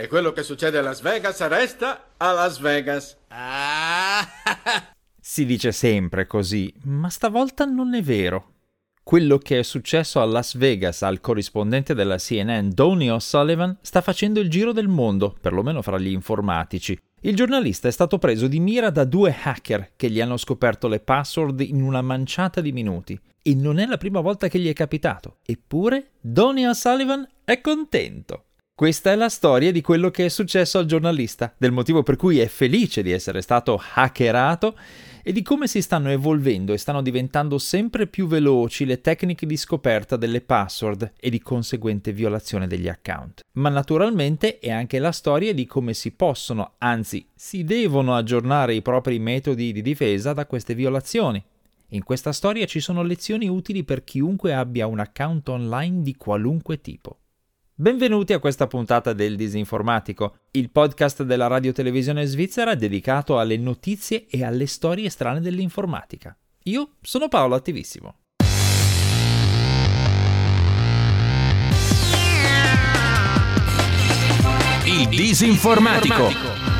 E quello che succede a Las Vegas resta a Las Vegas. Ah! Si dice sempre così, ma stavolta non è vero. Quello che è successo a Las Vegas al corrispondente della CNN Donny O'Sullivan sta facendo il giro del mondo, perlomeno fra gli informatici. Il giornalista è stato preso di mira da due hacker che gli hanno scoperto le password in una manciata di minuti. E non è la prima volta che gli è capitato. Eppure Donny O'Sullivan è contento. Questa è la storia di quello che è successo al giornalista, del motivo per cui è felice di essere stato hackerato e di come si stanno evolvendo e stanno diventando sempre più veloci le tecniche di scoperta delle password e di conseguente violazione degli account. Ma naturalmente è anche la storia di come si possono, anzi si devono aggiornare i propri metodi di difesa da queste violazioni. In questa storia ci sono lezioni utili per chiunque abbia un account online di qualunque tipo. Benvenuti a questa puntata del Disinformatico, il podcast della radio televisione svizzera dedicato alle notizie e alle storie strane dell'informatica. Io sono Paolo Attivissimo. Il Disinformatico.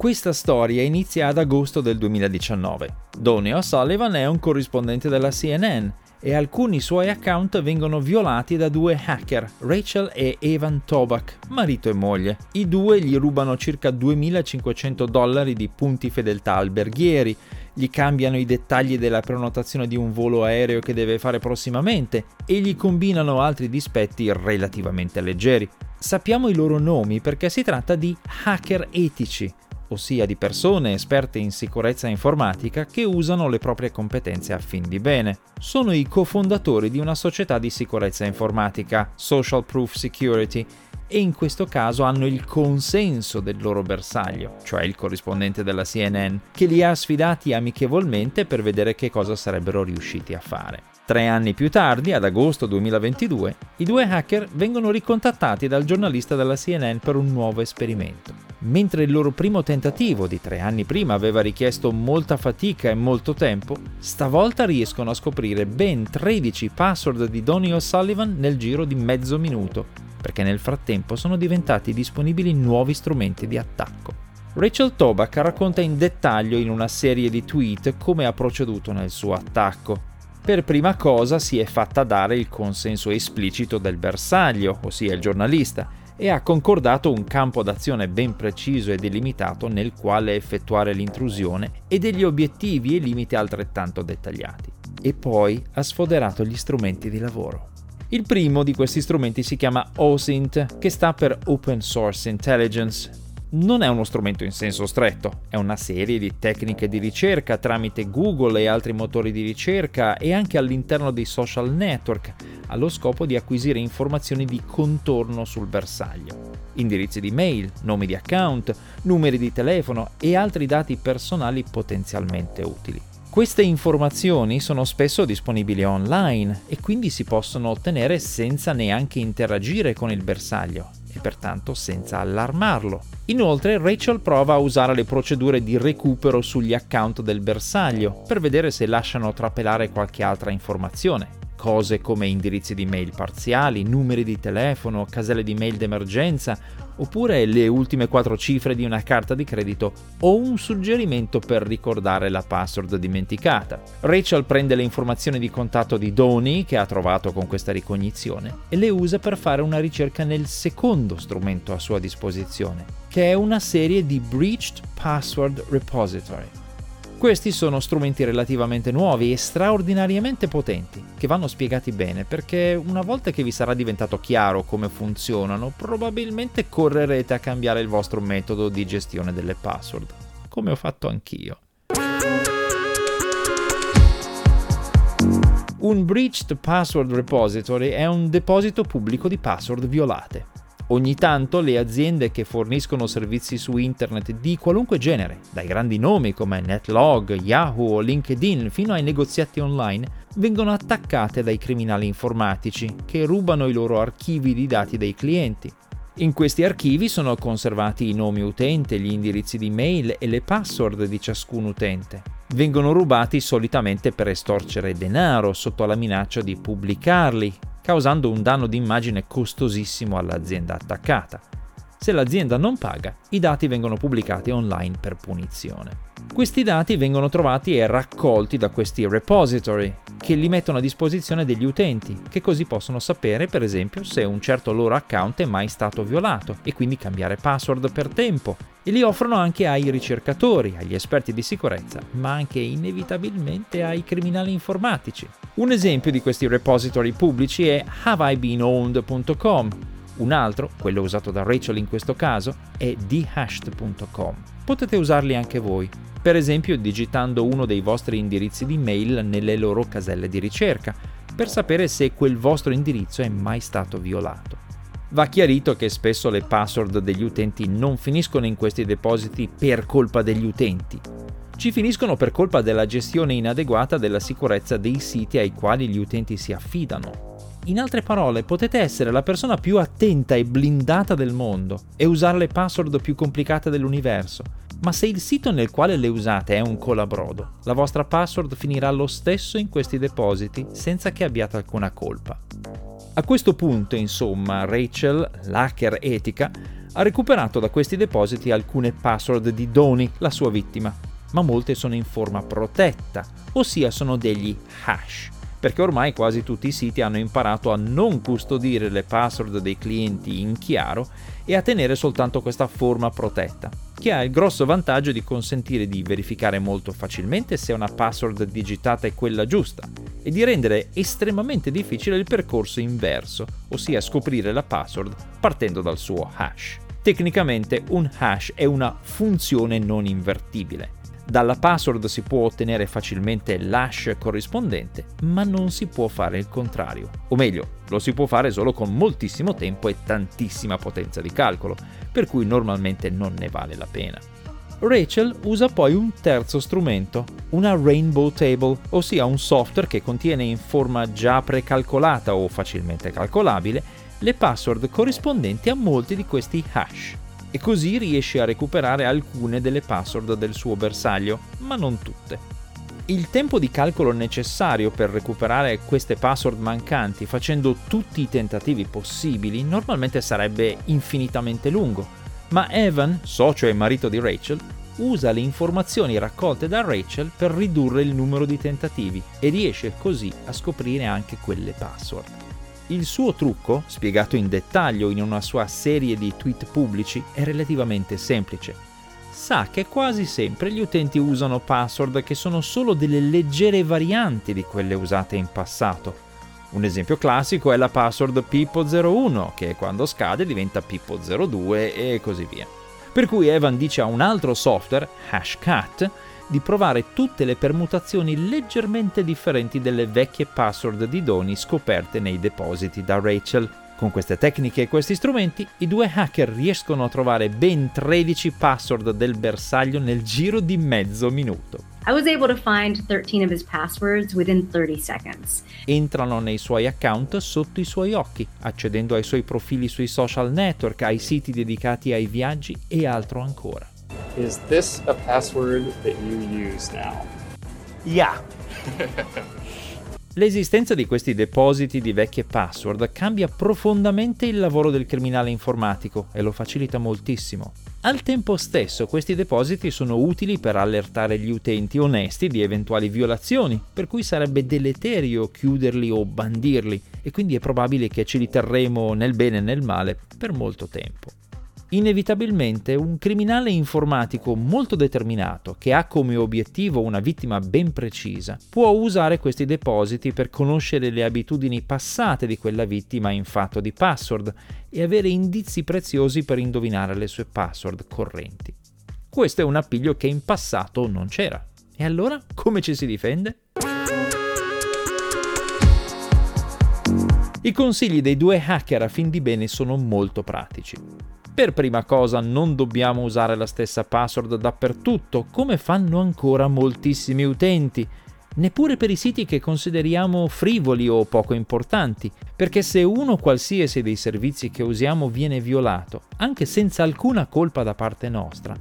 Questa storia inizia ad agosto del 2019. Donny O'Sullivan è un corrispondente della CNN e alcuni suoi account vengono violati da due hacker, Rachel e Evan Tobak, marito e moglie. I due gli rubano circa 2500 dollari di punti fedeltà alberghieri, gli cambiano i dettagli della prenotazione di un volo aereo che deve fare prossimamente e gli combinano altri dispetti relativamente leggeri. Sappiamo i loro nomi perché si tratta di hacker etici, ossia di persone esperte in sicurezza informatica che usano le proprie competenze a fin di bene. Sono i cofondatori di una società di sicurezza informatica, Social Proof Security, e in questo caso hanno il consenso del loro bersaglio, cioè il corrispondente della CNN, che li ha sfidati amichevolmente per vedere che cosa sarebbero riusciti a fare. Tre anni più tardi, ad agosto 2022, i due hacker vengono ricontattati dal giornalista della CNN per un nuovo esperimento. Mentre il loro primo tentativo di tre anni prima aveva richiesto molta fatica e molto tempo, stavolta riescono a scoprire ben 13 password di Donny O'Sullivan nel giro di mezzo minuto, perché nel frattempo sono diventati disponibili nuovi strumenti di attacco. Rachel Toback racconta in dettaglio in una serie di tweet come ha proceduto nel suo attacco per prima cosa si è fatta dare il consenso esplicito del bersaglio, ossia il giornalista, e ha concordato un campo d'azione ben preciso e delimitato nel quale effettuare l'intrusione e degli obiettivi e limiti altrettanto dettagliati. E poi ha sfoderato gli strumenti di lavoro. Il primo di questi strumenti si chiama OSINT, che sta per Open Source Intelligence, non è uno strumento in senso stretto, è una serie di tecniche di ricerca tramite Google e altri motori di ricerca e anche all'interno dei social network, allo scopo di acquisire informazioni di contorno sul bersaglio. Indirizzi di mail, nomi di account, numeri di telefono e altri dati personali potenzialmente utili. Queste informazioni sono spesso disponibili online e quindi si possono ottenere senza neanche interagire con il bersaglio e pertanto senza allarmarlo. Inoltre Rachel prova a usare le procedure di recupero sugli account del bersaglio per vedere se lasciano trapelare qualche altra informazione cose come indirizzi di mail parziali, numeri di telefono, caselle di mail d'emergenza, oppure le ultime quattro cifre di una carta di credito o un suggerimento per ricordare la password dimenticata. Rachel prende le informazioni di contatto di Donny che ha trovato con questa ricognizione e le usa per fare una ricerca nel secondo strumento a sua disposizione, che è una serie di Breached Password Repository. Questi sono strumenti relativamente nuovi e straordinariamente potenti, che vanno spiegati bene perché una volta che vi sarà diventato chiaro come funzionano, probabilmente correrete a cambiare il vostro metodo di gestione delle password, come ho fatto anch'io. Un Breached Password Repository è un deposito pubblico di password violate. Ogni tanto le aziende che forniscono servizi su internet di qualunque genere, dai grandi nomi come Netlog, Yahoo LinkedIn fino ai negoziati online, vengono attaccate dai criminali informatici che rubano i loro archivi di dati dei clienti. In questi archivi sono conservati i nomi utente, gli indirizzi di mail e le password di ciascun utente. vengono rubati solitamente per estorcere denaro sotto la minaccia di pubblicarli, causando un danno d'immagine costosissimo all'azienda attaccata. Se l'azienda non paga, i dati vengono pubblicati online per punizione. Questi dati vengono trovati e raccolti da questi repository, che li mettono a disposizione degli utenti, che così possono sapere, per esempio, se un certo loro account è mai stato violato e quindi cambiare password per tempo. E li offrono anche ai ricercatori, agli esperti di sicurezza, ma anche inevitabilmente ai criminali informatici. Un esempio di questi repository pubblici è haveibeenowned.com, un altro, quello usato da Rachel in questo caso, è thehashed.com. Potete usarli anche voi, per esempio digitando uno dei vostri indirizzi di mail nelle loro caselle di ricerca, per sapere se quel vostro indirizzo è mai stato violato. Va chiarito che spesso le password degli utenti non finiscono in questi depositi per colpa degli utenti. Ci finiscono per colpa della gestione inadeguata della sicurezza dei siti ai quali gli utenti si affidano in altre parole, potete essere la persona più attenta e blindata del mondo e usare le password più complicate dell'universo, ma se il sito nel quale le usate è un colabrodo, la vostra password finirà lo stesso in questi depositi senza che abbiate alcuna colpa. A questo punto, insomma, Rachel, l'hacker etica, ha recuperato da questi depositi alcune password di Doni, la sua vittima, ma molte sono in forma protetta, ossia sono degli hash perché ormai quasi tutti i siti hanno imparato a non custodire le password dei clienti in chiaro e a tenere soltanto questa forma protetta, che ha il grosso vantaggio di consentire di verificare molto facilmente se una password digitata è quella giusta e di rendere estremamente difficile il percorso inverso, ossia scoprire la password partendo dal suo hash. Tecnicamente un hash è una funzione non invertibile dalla password si può ottenere facilmente l'hash corrispondente, ma non si può fare il contrario. O meglio, lo si può fare solo con moltissimo tempo e tantissima potenza di calcolo, per cui normalmente non ne vale la pena. Rachel usa poi un terzo strumento, una Rainbow Table, ossia un software che contiene in forma già precalcolata o facilmente calcolabile le password corrispondenti a molti di questi hash e così riesce a recuperare alcune delle password del suo bersaglio, ma non tutte. Il tempo di calcolo necessario per recuperare queste password mancanti facendo tutti i tentativi possibili normalmente sarebbe infinitamente lungo, ma Evan, socio e marito di Rachel, usa le informazioni raccolte da Rachel per ridurre il numero di tentativi e riesce così a scoprire anche quelle password. Il suo trucco, spiegato in dettaglio in una sua serie di tweet pubblici, è relativamente semplice. Sa che quasi sempre gli utenti usano password che sono solo delle leggere varianti di quelle usate in passato. Un esempio classico è la password Pippo01, che quando scade diventa Pippo02 e così via. Per cui Evan dice a un altro software, Hashcat, di provare tutte le permutazioni leggermente differenti delle vecchie password di doni scoperte nei depositi da Rachel. Con queste tecniche e questi strumenti, i due hacker riescono a trovare ben 13 password del bersaglio nel giro di mezzo minuto. I was able to find 13 of his passwords within 30 seconds. Entrano nei suoi account sotto i suoi occhi, accedendo ai suoi profili sui social network, ai siti dedicati ai viaggi e altro ancora. Is this a password that you use now? Yeah. L'esistenza di questi depositi di vecchie password cambia profondamente il lavoro del criminale informatico e lo facilita moltissimo. Al tempo stesso questi depositi sono utili per allertare gli utenti onesti di eventuali violazioni, per cui sarebbe deleterio chiuderli o bandirli e quindi è probabile che ce li terremo nel bene e nel male per molto tempo inevitabilmente un criminale informatico molto determinato, che ha come obiettivo una vittima ben precisa, può usare questi depositi per conoscere le abitudini passate di quella vittima in fatto di password e avere indizi preziosi per indovinare le sue password correnti. Questo è un appiglio che in passato non c'era. E allora come ci si difende? I consigli dei due hacker a fin di bene sono molto pratici. Per prima cosa non dobbiamo usare la stessa password dappertutto, come fanno ancora moltissimi utenti, neppure per i siti che consideriamo frivoli o poco importanti, perché se uno qualsiasi dei servizi che usiamo viene violato, anche senza alcuna colpa da parte nostra,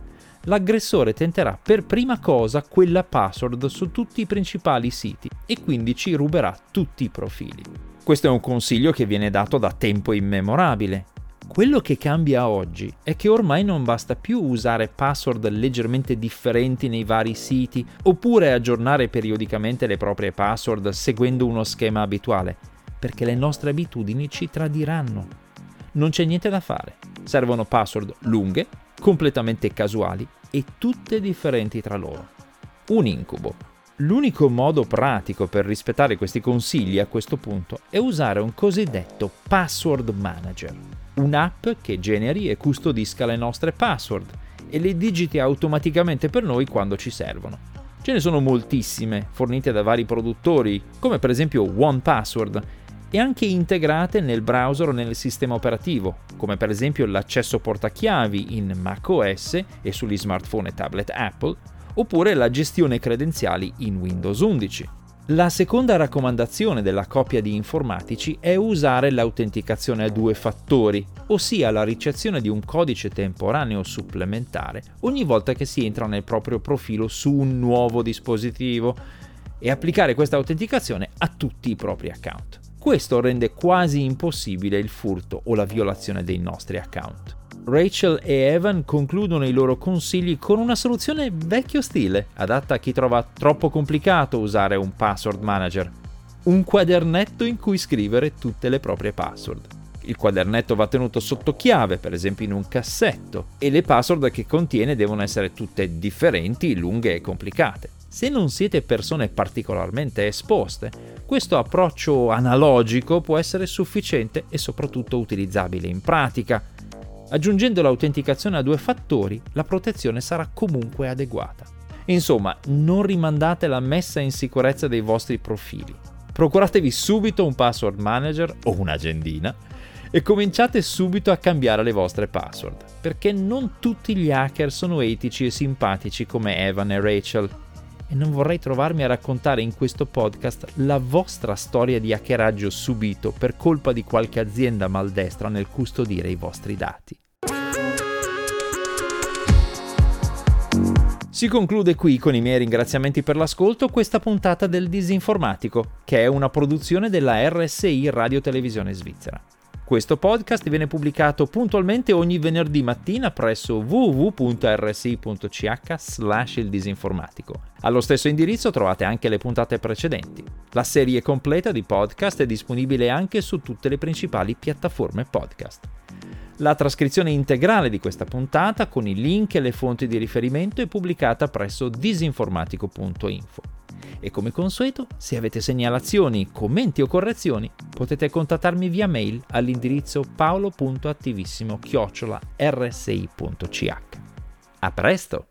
l'aggressore tenterà per prima cosa quella password su tutti i principali siti e quindi ci ruberà tutti i profili. Questo è un consiglio che viene dato da tempo immemorabile. Quello che cambia oggi è che ormai non basta più usare password leggermente differenti nei vari siti oppure aggiornare periodicamente le proprie password seguendo uno schema abituale, perché le nostre abitudini ci tradiranno. Non c'è niente da fare. Servono password lunghe, completamente casuali e tutte differenti tra loro. Un incubo. L'unico modo pratico per rispettare questi consigli a questo punto è usare un cosiddetto password manager, un'app che generi e custodisca le nostre password e le digiti automaticamente per noi quando ci servono. Ce ne sono moltissime, fornite da vari produttori, come per esempio OnePassword, e anche integrate nel browser o nel sistema operativo, come per esempio l'accesso portachiavi in macOS e sugli smartphone e tablet Apple, oppure la gestione credenziali in Windows 11. La seconda raccomandazione della coppia di informatici è usare l'autenticazione a due fattori, ossia la ricezione di un codice temporaneo supplementare ogni volta che si entra nel proprio profilo su un nuovo dispositivo e applicare questa autenticazione a tutti i propri account. Questo rende quasi impossibile il furto o la violazione dei nostri account. Rachel e Evan concludono i loro consigli con una soluzione vecchio stile, adatta a chi trova troppo complicato usare un password manager. Un quadernetto in cui scrivere tutte le proprie password. Il quadernetto va tenuto sotto chiave, per esempio in un cassetto, e le password che contiene devono essere tutte differenti, lunghe e complicate. Se non siete persone particolarmente esposte, questo approccio analogico può essere sufficiente e soprattutto utilizzabile in pratica. Aggiungendo l'autenticazione a due fattori, la protezione sarà comunque adeguata. Insomma, non rimandate la messa in sicurezza dei vostri profili. Procuratevi subito un password manager o un'agendina e cominciate subito a cambiare le vostre password, perché non tutti gli hacker sono etici e simpatici come Evan e Rachel e non vorrei trovarmi a raccontare in questo podcast la vostra storia di hackeraggio subito per colpa di qualche azienda maldestra nel custodire i vostri dati. Si conclude qui con i miei ringraziamenti per l'ascolto questa puntata del Disinformatico, che è una produzione della RSI Radio Televisione Svizzera. Questo podcast viene pubblicato puntualmente ogni venerdì mattina presso www.rsi.ch slash il disinformatico. Allo stesso indirizzo trovate anche le puntate precedenti. La serie completa di podcast è disponibile anche su tutte le principali piattaforme podcast. La trascrizione integrale di questa puntata con i link e le fonti di riferimento è pubblicata presso disinformatico.info. E come consueto, se avete segnalazioni, commenti o correzioni, potete contattarmi via mail all'indirizzo paolo.attivissimo-rsi.ch. A presto!